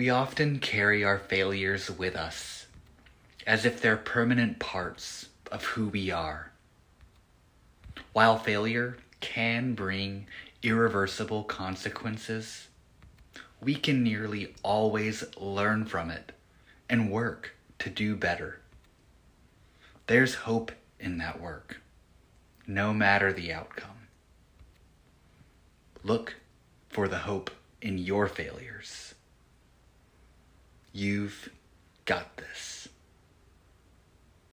We often carry our failures with us as if they're permanent parts of who we are. While failure can bring irreversible consequences, we can nearly always learn from it and work to do better. There's hope in that work, no matter the outcome. Look for the hope in your failures. You've got this.